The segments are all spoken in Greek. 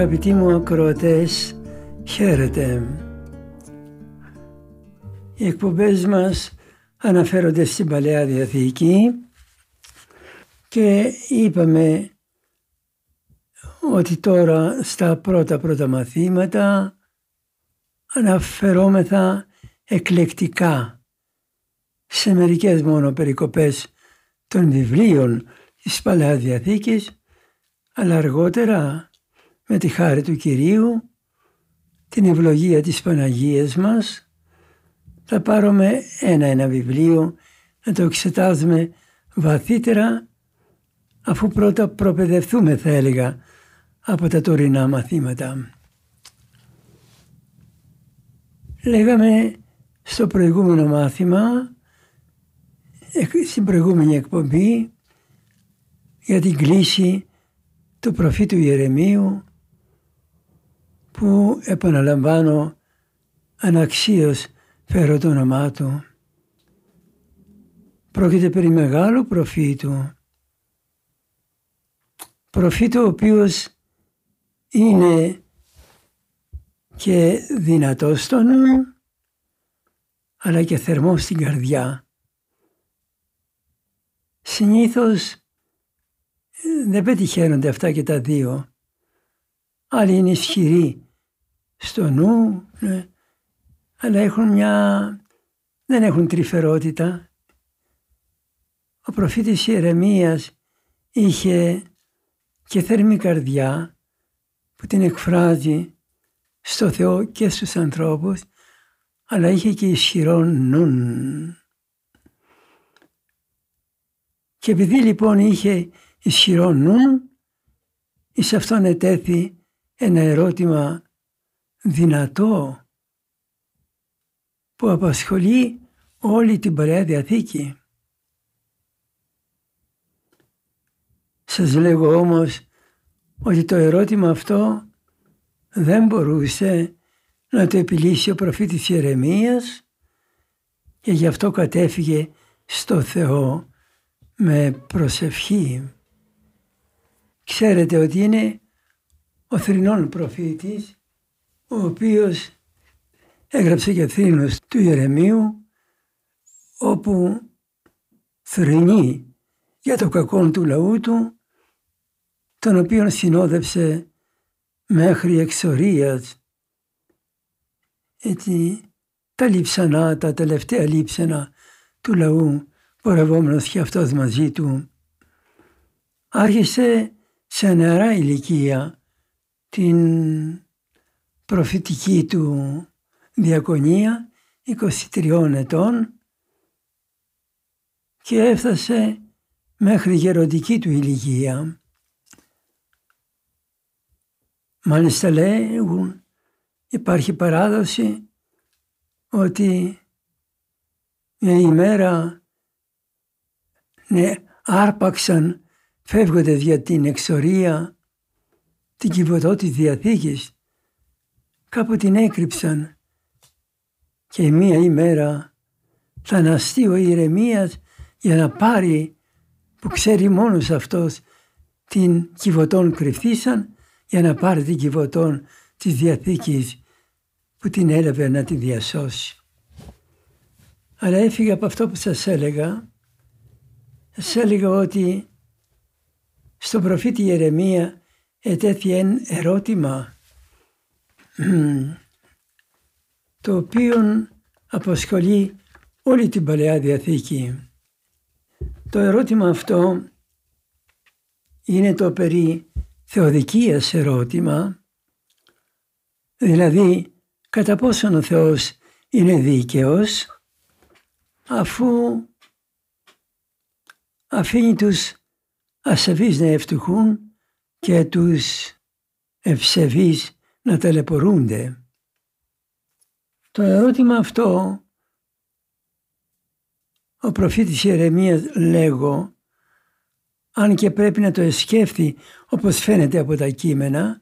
Αγαπητοί μου ακροατές, χαίρετε. Οι εκπομπές μας αναφέρονται στην Παλαιά Διαθήκη και είπαμε ότι τώρα στα πρώτα πρώτα μαθήματα αναφερόμεθα εκλεκτικά σε μερικές μόνο περικοπές των βιβλίων της Παλαιάς Διαθήκης αλλά αργότερα με τη χάρη του Κυρίου, την ευλογία της Παναγίας μας, θα πάρουμε ένα-ένα βιβλίο να το εξετάζουμε βαθύτερα αφού πρώτα προπαιδευτούμε θα έλεγα από τα τωρινά μαθήματα. Λέγαμε στο προηγούμενο μάθημα, στην προηγούμενη εκπομπή, για την κλίση του προφήτου Ιερεμίου που επαναλαμβάνω αναξίως φέρω το όνομά του. Πρόκειται περί μεγάλου προφήτου. Προφήτου ο οποίος είναι και δυνατός στο νου, αλλά και θερμός στην καρδιά. Συνήθως δεν πετυχαίνονται αυτά και τα δύο. Άλλοι είναι ισχυροί στο νου, ναι, αλλά έχουν μια... δεν έχουν τρυφερότητα. Ο προφήτης Ιερεμίας είχε και θερμή καρδιά που την εκφράζει στο Θεό και στους ανθρώπους, αλλά είχε και ισχυρό νουν. Και επειδή λοιπόν είχε ισχυρό νουν, εις αυτόν ετέθη ένα ερώτημα δυνατό που απασχολεί όλη την Παλαιά Διαθήκη. Σας λέγω όμως ότι το ερώτημα αυτό δεν μπορούσε να το επιλύσει ο προφήτης Ιερεμίας και γι' αυτό κατέφυγε στο Θεό με προσευχή. Ξέρετε ότι είναι ο θρηνών προφήτης ο οποίος έγραψε και θρήνος του Ιερεμίου όπου θρηνεί για το κακό του λαού του τον οποίο συνόδευσε μέχρι εξορίας. Έτσι τα λείψανα, τα τελευταία λείψανα του λαού πορευόμενος και αυτός μαζί του. Άρχισε σε νεαρά ηλικία την προφητική του διακονία 23 ετών και έφτασε μέχρι γεροντική του ηλικία. Μάλιστα λέγουν, υπάρχει παράδοση ότι μια ημέρα ναι, άρπαξαν φεύγοντας για την εξορία την κυβωτό της Διαθήκης κάπου την έκρυψαν και μία ημέρα θα αναστεί ο Ιερεμίας για να πάρει που ξέρει μόνος αυτός την κυβωτόν κρυφτήσαν για να πάρει την κυβωτόν της Διαθήκης που την έλαβε να τη διασώσει. Αλλά έφυγε από αυτό που σας έλεγα. Σας έλεγα ότι στον προφήτη Ιερεμία ετέθη ένα ερώτημα το οποίο απασχολεί όλη την Παλαιά Διαθήκη. Το ερώτημα αυτό είναι το περί θεοδικίας ερώτημα, δηλαδή κατά πόσον ο Θεός είναι δίκαιος αφού αφήνει τους ασεβείς να ευτυχούν και τους ευσεβείς να ταλαιπωρούνται. Το ερώτημα αυτό ο προφήτης Ιερεμίας λέγω αν και πρέπει να το εσκέφθει όπως φαίνεται από τα κείμενα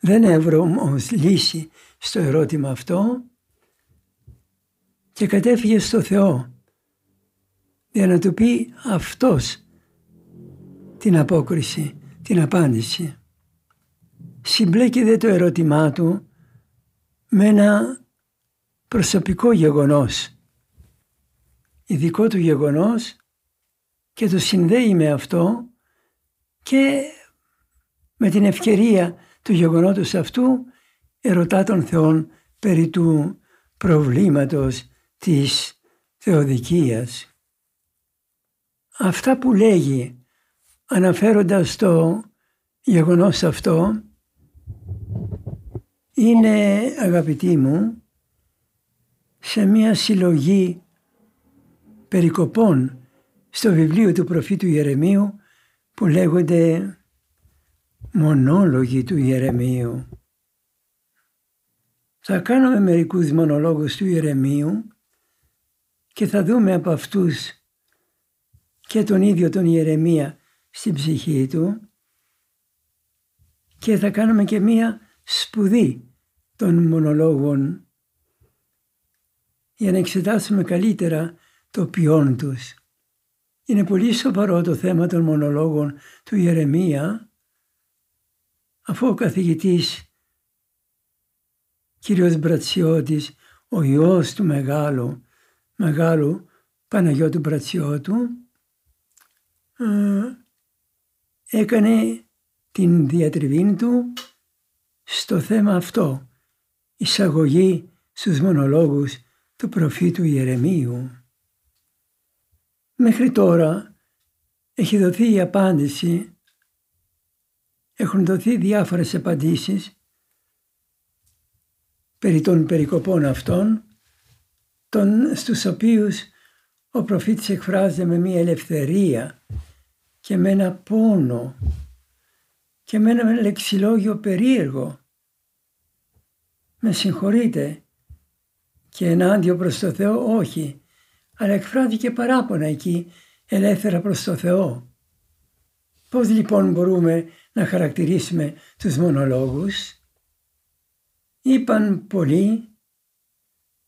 δεν έβρω όμως λύση στο ερώτημα αυτό και κατέφυγε στο Θεό για να του πει αυτός την απόκριση, την απάντηση. Συμπλέκεται το ερώτημά του με ένα προσωπικό γεγονός, ειδικό του γεγονός και το συνδέει με αυτό και με την ευκαιρία του γεγονότος αυτού ερωτά τον Θεόν περί του προβλήματος της θεοδικίας. Αυτά που λέγει αναφέροντας το γεγονός αυτό είναι αγαπητοί μου σε μια συλλογή περικοπών στο βιβλίο του προφήτου Ιερεμίου που λέγονται μονόλογοι του Ιερεμίου. Θα κάνουμε μερικούς μονολόγους του Ιερεμίου και θα δούμε από αυτούς και τον ίδιο τον Ιερεμία στην ψυχή του και θα κάνουμε και μία σπουδή των μονολόγων για να εξετάσουμε καλύτερα το ποιόν τους. Είναι πολύ σοβαρό το θέμα των μονολόγων του Ιερεμία αφού ο καθηγητής κύριος Μπρατσιώτης, ο ιός του μεγάλου, μεγάλου Παναγιώτου Μπρατσιώτου, ε, έκανε την διατριβή του στο θέμα αυτό, εισαγωγή στους μονολόγους του προφήτου Ιερεμίου. Μέχρι τώρα έχει δοθεί η απάντηση, έχουν δοθεί διάφορες απαντήσεις περί των περικοπών αυτών, των, στους οποίους ο προφήτης εκφράζεται με μια ελευθερία και με ένα πόνο και με ένα λεξιλόγιο περίεργο. Με συγχωρείτε και ενάντια προς το Θεό όχι, αλλά εκφράστηκε παράπονα εκεί ελεύθερα προς το Θεό. Πώς λοιπόν μπορούμε να χαρακτηρίσουμε τους μονολόγους; Είπαν πολλοί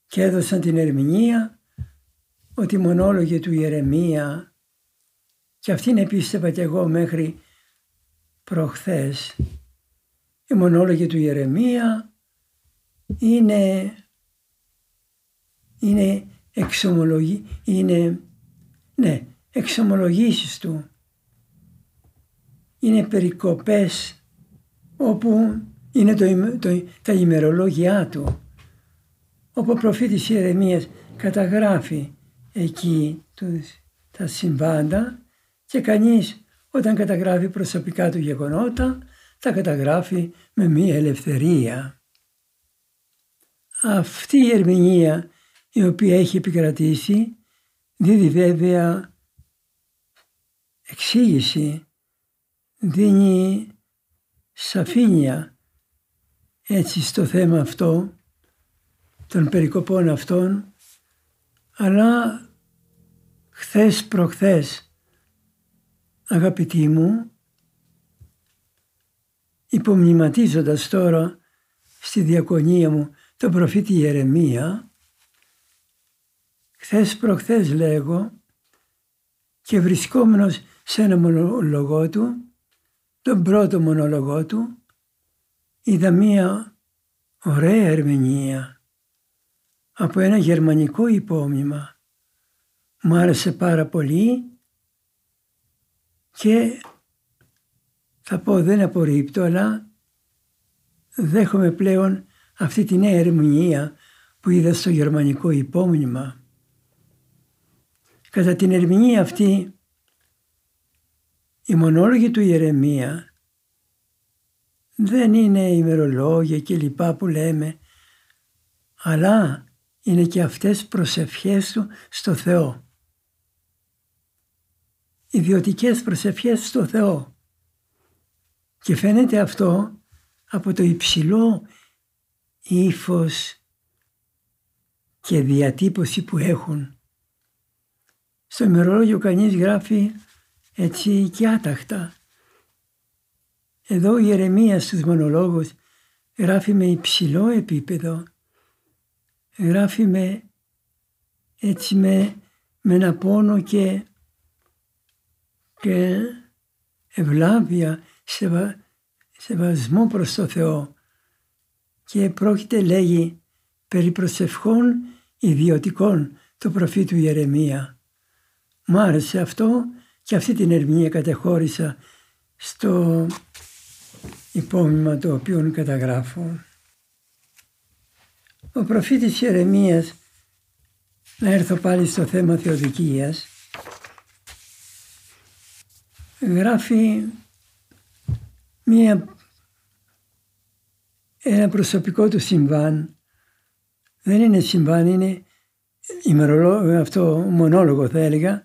και έδωσαν την ερμηνεία ότι οι μονόλογοι του Ιερεμία και αυτήν επίστευα και εγώ μέχρι προχθές. Οι μονόλογοι του Ιερεμία είναι, είναι εξομολογή, είναι, ναι, εξομολογήσεις του. Είναι περικοπές όπου είναι το, το, τα ημερολόγια του. Όπου ο προφήτης Ιερεμίας καταγράφει εκεί τους, τα συμβάντα και κανείς όταν καταγράφει προσωπικά του γεγονότα τα καταγράφει με μία ελευθερία. Αυτή η ερμηνεία η οποία έχει επικρατήσει δίδει βέβαια εξήγηση, δίνει σαφήνεια έτσι στο θέμα αυτό των περικοπών αυτών αλλά χθες προχθές αγαπητοί μου υπομνηματίζοντας τώρα στη διακονία μου τον προφήτη Ιερεμία χθες προχθές λέγω και βρισκόμενος σε ένα μονολογό του τον πρώτο μονολογό του είδα μία ωραία ερμηνεία από ένα γερμανικό υπόμνημα. Μου άρεσε πάρα πολύ και θα πω δεν απορρίπτω αλλά δέχομαι πλέον αυτή τη νέα ερμηνεία που είδα στο γερμανικό υπόμνημα. Κατά την ερμηνεία αυτή η μονόλογη του Ιερεμία δεν είναι ημερολόγια και λοιπά που λέμε αλλά είναι και αυτές προσευχές του στο Θεό. ιδιωτικές προσευχές στο Θεό. Και φαίνεται αυτό από το υψηλό ύφος και διατύπωση που έχουν. Στο ημερολόγιο κανείς γράφει έτσι και άταχτα. Εδώ η Ιερεμίας στους μονολόγους γράφει με υψηλό επίπεδο, γράφει με έτσι με, με ένα πόνο και, και ευλάβεια, σεβα, σεβασμό προς το Θεό και πρόκειται λέγει περί προσευχών ιδιωτικών του προφήτου Ιερεμία. Μ' άρεσε αυτό και αυτή την ερμηνεία κατεχώρησα στο υπόμνημα το οποίο καταγράφω. Ο προφήτης Ιερεμίας, να έρθω πάλι στο θέμα θεοδικίας, γράφει μία, ένα προσωπικό του συμβάν. Δεν είναι συμβάν, είναι ημερολόγο, αυτό μονόλογο θα έλεγα,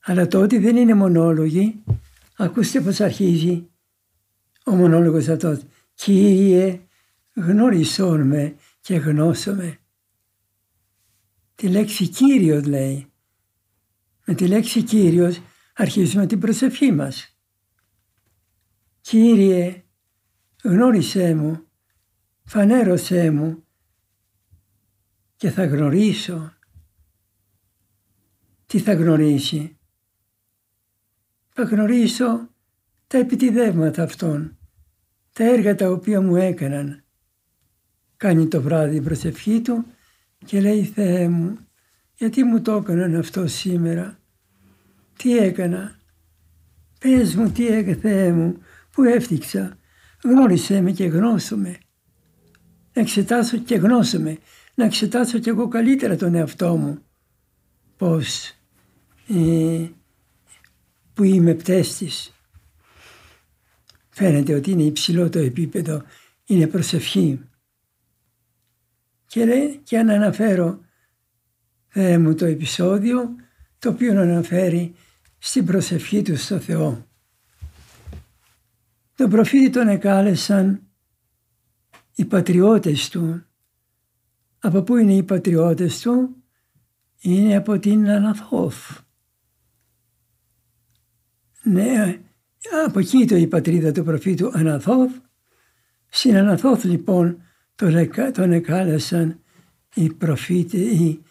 αλλά το ότι δεν είναι μονόλογοι, ακούστε πως αρχίζει ο μονόλογος αυτός. Κύριε, γνώρισόν με και γνώσω με. Τη λέξη Κύριος λέει. Με τη λέξη Κύριος αρχίζουμε την προσευχή μας. Κύριε, γνώρισέ μου, φανέρωσέ μου και θα γνωρίσω. Τι θα γνωρίσει. Θα γνωρίσω τα επιτιδεύματα αυτών, τα έργα τα οποία μου έκαναν. Κάνει το βράδυ η προσευχή του και λέει Θεέ μου, γιατί μου το έκαναν αυτό σήμερα; Τι έκανα; Πες μου τι έκανα Θεέ μου που έφτιαξα. Γνώρισέ με και γνώσω με. Να εξετάσω και γνώσω με. Να εξετάσω και εγώ καλύτερα τον εαυτό μου. Πώς ε, που είμαι πτέστης. Φαίνεται ότι είναι υψηλό το επίπεδο, είναι προσευχή. Και, λέει, και αν αναφέρω Θεέ μου το επεισόδιο το οποίο αναφέρει στην προσευχή του στο Θεό. Τον προφήτη τον εκάλεσαν οι πατριώτες του. Από πού είναι οι πατριώτες του; Είναι από την Αναθόφ. Ναι, από εκεί το η πατρίδα του προφήτου Αναθόφ. Στην Αναθόφ λοιπόν τον εκάλεσαν οι προφήτες, οι,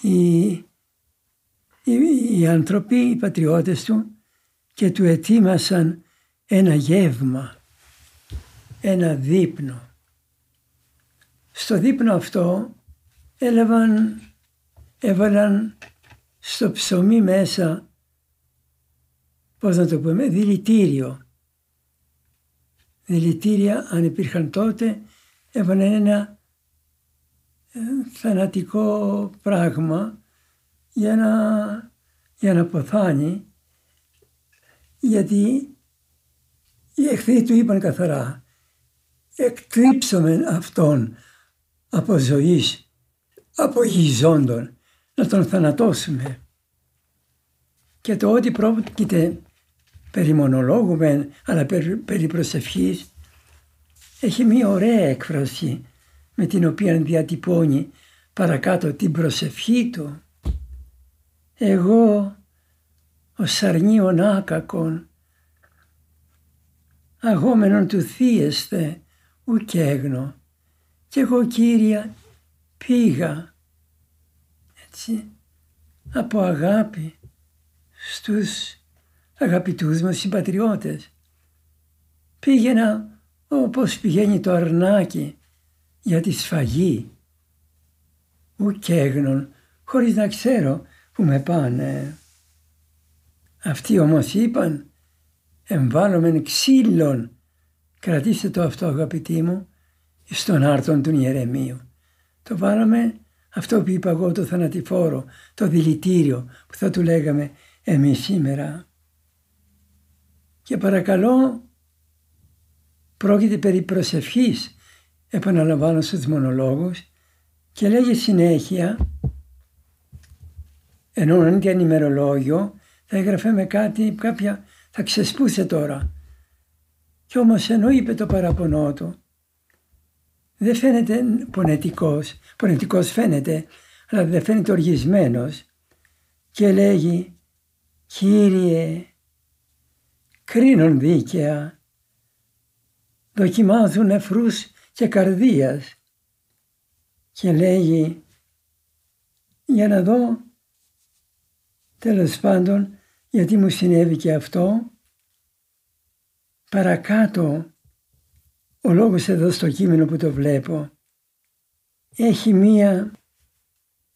οι, οι, οι άνθρωποι, οι πατριώτες του και του ετοίμασαν ένα γεύμα, ένα δείπνο. Στο δείπνο αυτό έλαβαν, έβαλαν στο ψωμί μέσα πώς να το πούμε, δηλητήριο. Δηλητήρια αν υπήρχαν τότε έβαλαν ένα ε, θανατικό πράγμα για να, για να ποθάνει γιατί οι εχθροί του είπαν καθαρά εκτρίψαμε αυτόν από ζωής, από γηζόντων, να τον θανατώσουμε. Και το ότι πρόκειται περί μονολόγου αλλά περί, περί προσευχής έχει μια ωραία έκφραση με την οποία διατυπώνει παρακάτω την προσευχή του. Εγώ ο σαρνίων άκακον αγόμενον του θύεστε ουκέγνω και εγώ Κύρια πήγα έτσι από αγάπη στους αγαπητούς μας συμπατριώτες. Πήγαινα όπως πηγαίνει το αρνάκι για τη σφαγή. Ουκέγνων, χωρίς να ξέρω που με πάνε. Αυτοί όμως είπαν εμβάλλομεν ξύλων. Κρατήστε το αυτό αγαπητοί μου στον άρτον του Ιερεμίου. Το βάλαμε αυτό που είπα εγώ το θανατηφόρο, το δηλητήριο που θα του λέγαμε εμείς σήμερα. Και παρακαλώ πρόκειται περί προσευχής επαναλαμβάνω στους μονολόγους και λέγει συνέχεια ενώ είναι και ημερολόγιο θα έγραφε με κάτι, κάποια, θα ξεσπούσε τώρα. Κι όμως ενώ είπε το παραπονό του, δεν φαίνεται πονετικός, πονετικός φαίνεται, αλλά δεν φαίνεται οργισμένος. Και λέγει «Κύριε, κρίνουν δίκαια, δοκιμάζουν νεφρούς και καρδίας» και λέγει για να δω τέλος πάντων γιατί μου συνέβη και αυτό. Παρακάτω ο λόγος εδώ στο κείμενο που το βλέπω έχει μία,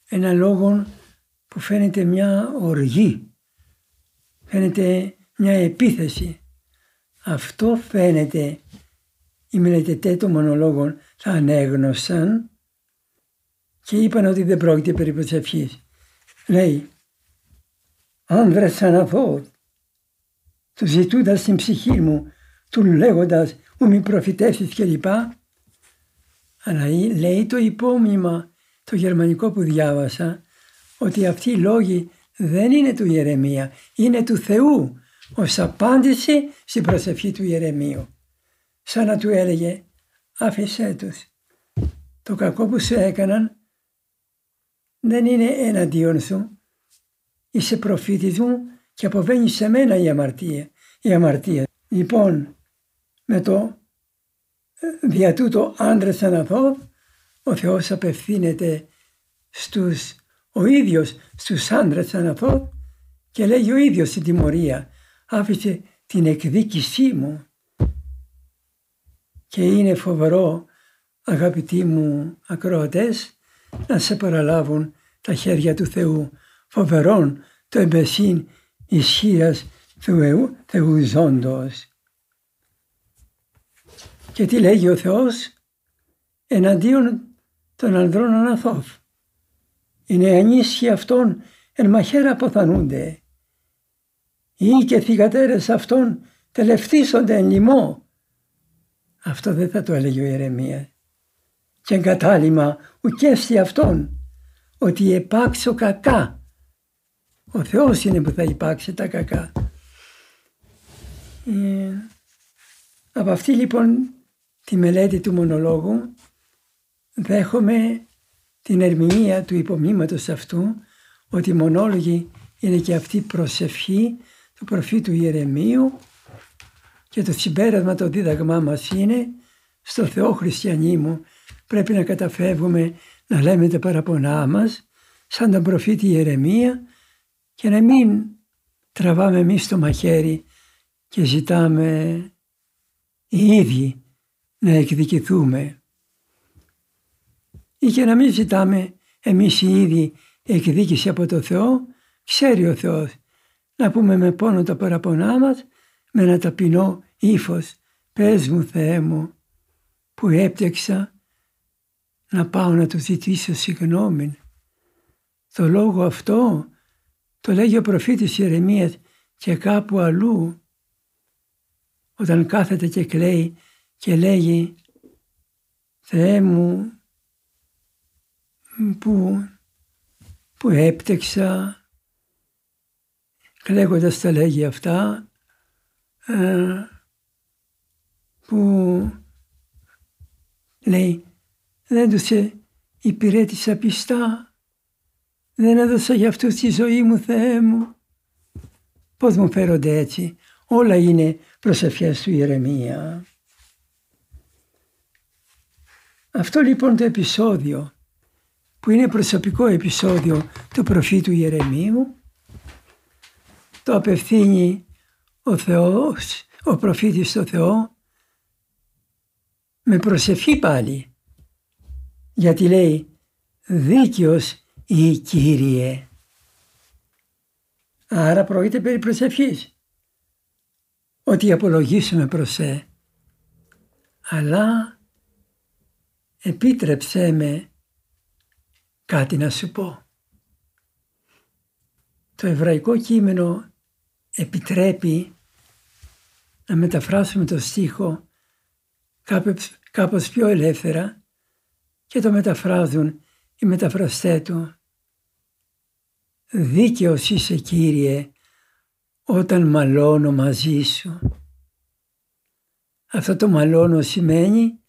ένα λόγο που φαίνεται μια οργή, φαίνεται μια επίθεση. Αυτό φαίνεται οι μελετητές των μονολόγων θα ανέγνωσαν και είπαν ότι δεν πρόκειται περί προσευχής. Λέει, άνδρας αναθώ, του ζητούντας την ψυχή μου, του λέγοντας μου μη προφητεύσεις κλπ. Αλλά λέει το υπόμνημα το γερμανικό που διάβασα ότι αυτοί οι λόγοι δεν είναι του Ιερεμία, είναι του Θεού ως απάντηση στην προσευχή του Ιερεμίου. Σαν να του έλεγε άφησέ τους. Το κακό που σου έκαναν δεν είναι εναντίον σου. Είσαι προφήτης μου και αποβαίνεις σε μένα η αμαρτία. Η αμαρτία. Λοιπόν, με το ε, δια τούτο άντρας αναθώ, ο Θεός απευθύνεται στους, ο ίδιος στους άντρες αναθώ και λέγει ο ίδιος στην τιμωρία άφησε την εκδίκησή μου και είναι φοβερό αγαπητοί μου ακροατές να σε παραλάβουν τα χέρια του Θεού φοβερόν το εμπεσίν ισχύας Θεού, Θεού ζώντος. Και τι λέγει ο Θεός εναντίον των ανδρών αναθώφ. Είναι ανίσχυοι αυτών εν μαχαίρα αποθανούνται. Ή και θυγατέρες αυτών τελευτήσονται εν λοιμό. Αυτό δεν θα το έλεγε ο Ιερεμίας. Και εγκατάλημα ουκέστη αυτών ότι επάξω κακά. Ο Θεός είναι που θα υπάξει τα κακά. Ε, από αυτή λοιπόν τη μελέτη του μονολόγου δέχομαι την ερμηνεία του υπομνήματος αυτού ότι οι μονόλογοι είναι και αυτή προσευχή του προφήτου Ιερεμίου και το συμπέρασμα το δίδαγμά μας είναι στο Θεό χριστιανοί μου πρέπει να καταφεύγουμε να λέμε τα παραπονά μας σαν τον προφήτη Ιερεμία και να μην τραβάμε εμείς το μαχαίρι και ζητάμε οι ίδιοι να εκδικηθούμε ή και να μην ζητάμε εμείς οι ίδιοι εκδίκηση από το Θεό, ξέρει ο Θεός να πούμε με πόνο τα παραπονά μας με ένα ταπεινό ύφος. Πες μου Θεέ μου που έπτυξα να πάω να του ζητήσω συγγνώμη. Το λόγο αυτό το λέγει ο προφήτης Ιερεμίας και κάπου αλλού όταν κάθεται και κλαίει και λέγει Θεέ μου που, που έπτεξα κλαίγοντας τα λέγει αυτά ε, που λέει δεν τους υπηρέτησα πιστά δεν έδωσα για αυτούς τη ζωή μου Θεέ μου πώς μου φέρονται έτσι. Όλα είναι προσευχές του Ιερεμία αυτό λοιπόν το επεισόδιο που είναι προσωπικό επεισόδιο του προφήτου Ιερεμίου το απευθύνει ο Θεός, ο προφήτης στο Θεό με προσευχή πάλι γιατί λέει δίκαιος η Κύριε. Άρα πρόκειται περί προσευχής ότι απολογήσουμε προς Αλλά επίτρεψέ με κάτι να σου πω. Το εβραϊκό κείμενο επιτρέπει να μεταφράσουμε το στίχο κάπως πιο ελεύθερα και το μεταφράζουν οι μεταφραστές του. Δίκαιος είσαι Κύριε όταν μαλώνω μαζί σου. Αυτό το μαλώνω σημαίνει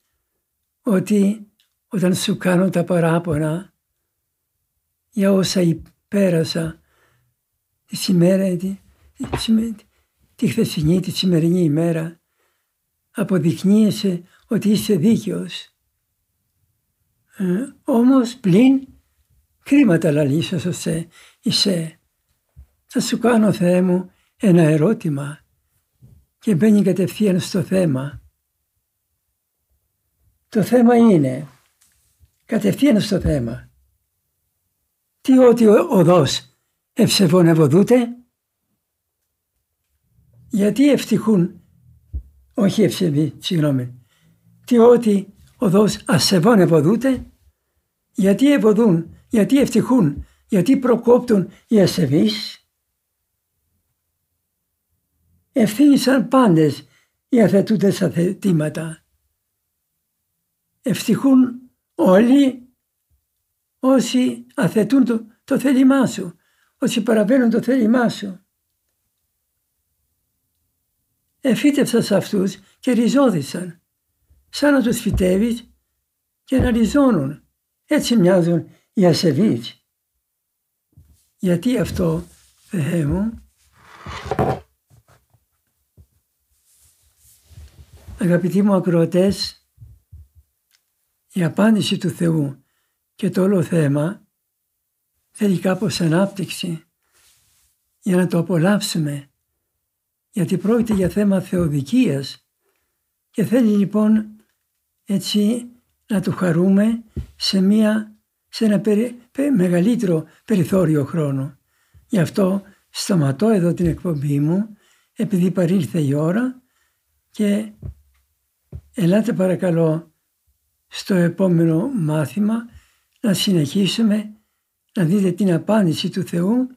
ότι όταν σου κάνω τα παράπονα για όσα υπέρασα τη σημέρα, τη, τη, τη χθεσινή, τη σημερινή ημέρα, αποδεικνύεσαι ότι είσαι δίκαιος. Ε, όμως πλην κρίματα λαλήσω σε είσαι. Θα σου κάνω Θεέ μου ένα ερώτημα και μπαίνει κατευθείαν στο θέμα. Το θέμα είναι κατευθείαν στο θέμα. Τι ότι ο οδός ευσεβών ευωδούτε, γιατί ευτυχούν, όχι ευσεβή, συγγνώμη, τι ότι οδός ασεβών ευωδούτε, γιατί ευωδούν, γιατί ευτυχούν, γιατί προκόπτουν οι ασεβείς. Ευθύνησαν πάντες οι αθετούντες αθετήματα. Ευτυχούν όλοι όσοι αθετούν το, το θέλημά σου, όσοι παραβαίνουν το θέλημά σου. Εφύτευσαν σε αυτούς και ριζώδησαν, σαν να τους φυτεύεις και να ριζώνουν. Έτσι μοιάζουν οι ασεβείς. Γιατί αυτό, Θεέ μου, αγαπητοί μου ακροατές, η απάντηση του Θεού και το όλο θέμα θέλει κάπως ανάπτυξη για να το απολαύσουμε γιατί πρόκειται για θέμα θεοδικίας και θέλει λοιπόν έτσι να του χαρούμε σε, μια, σε ένα μεγαλύτερο περιθώριο χρόνο. Γι' αυτό σταματώ εδώ την εκπομπή μου επειδή παρήλθε η ώρα και ελάτε παρακαλώ στο επόμενο μάθημα να συνεχίσουμε να δείτε την απάντηση του Θεού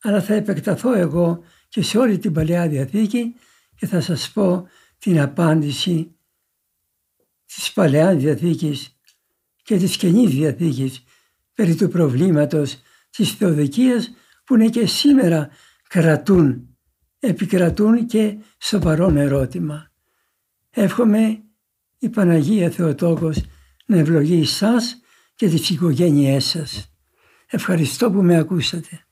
αλλά θα επεκταθώ εγώ και σε όλη την Παλαιά Διαθήκη και θα σας πω την απάντηση της Παλαιάς Διαθήκης και της Καινής Διαθήκης περί του προβλήματος της Θεοδικίας που είναι και σήμερα κρατούν, επικρατούν και σοβαρό ερώτημα. Εύχομαι η Παναγία Θεοτόκος να ευλογεί εσάς και τις οικογένειές σας. Ευχαριστώ που με ακούσατε.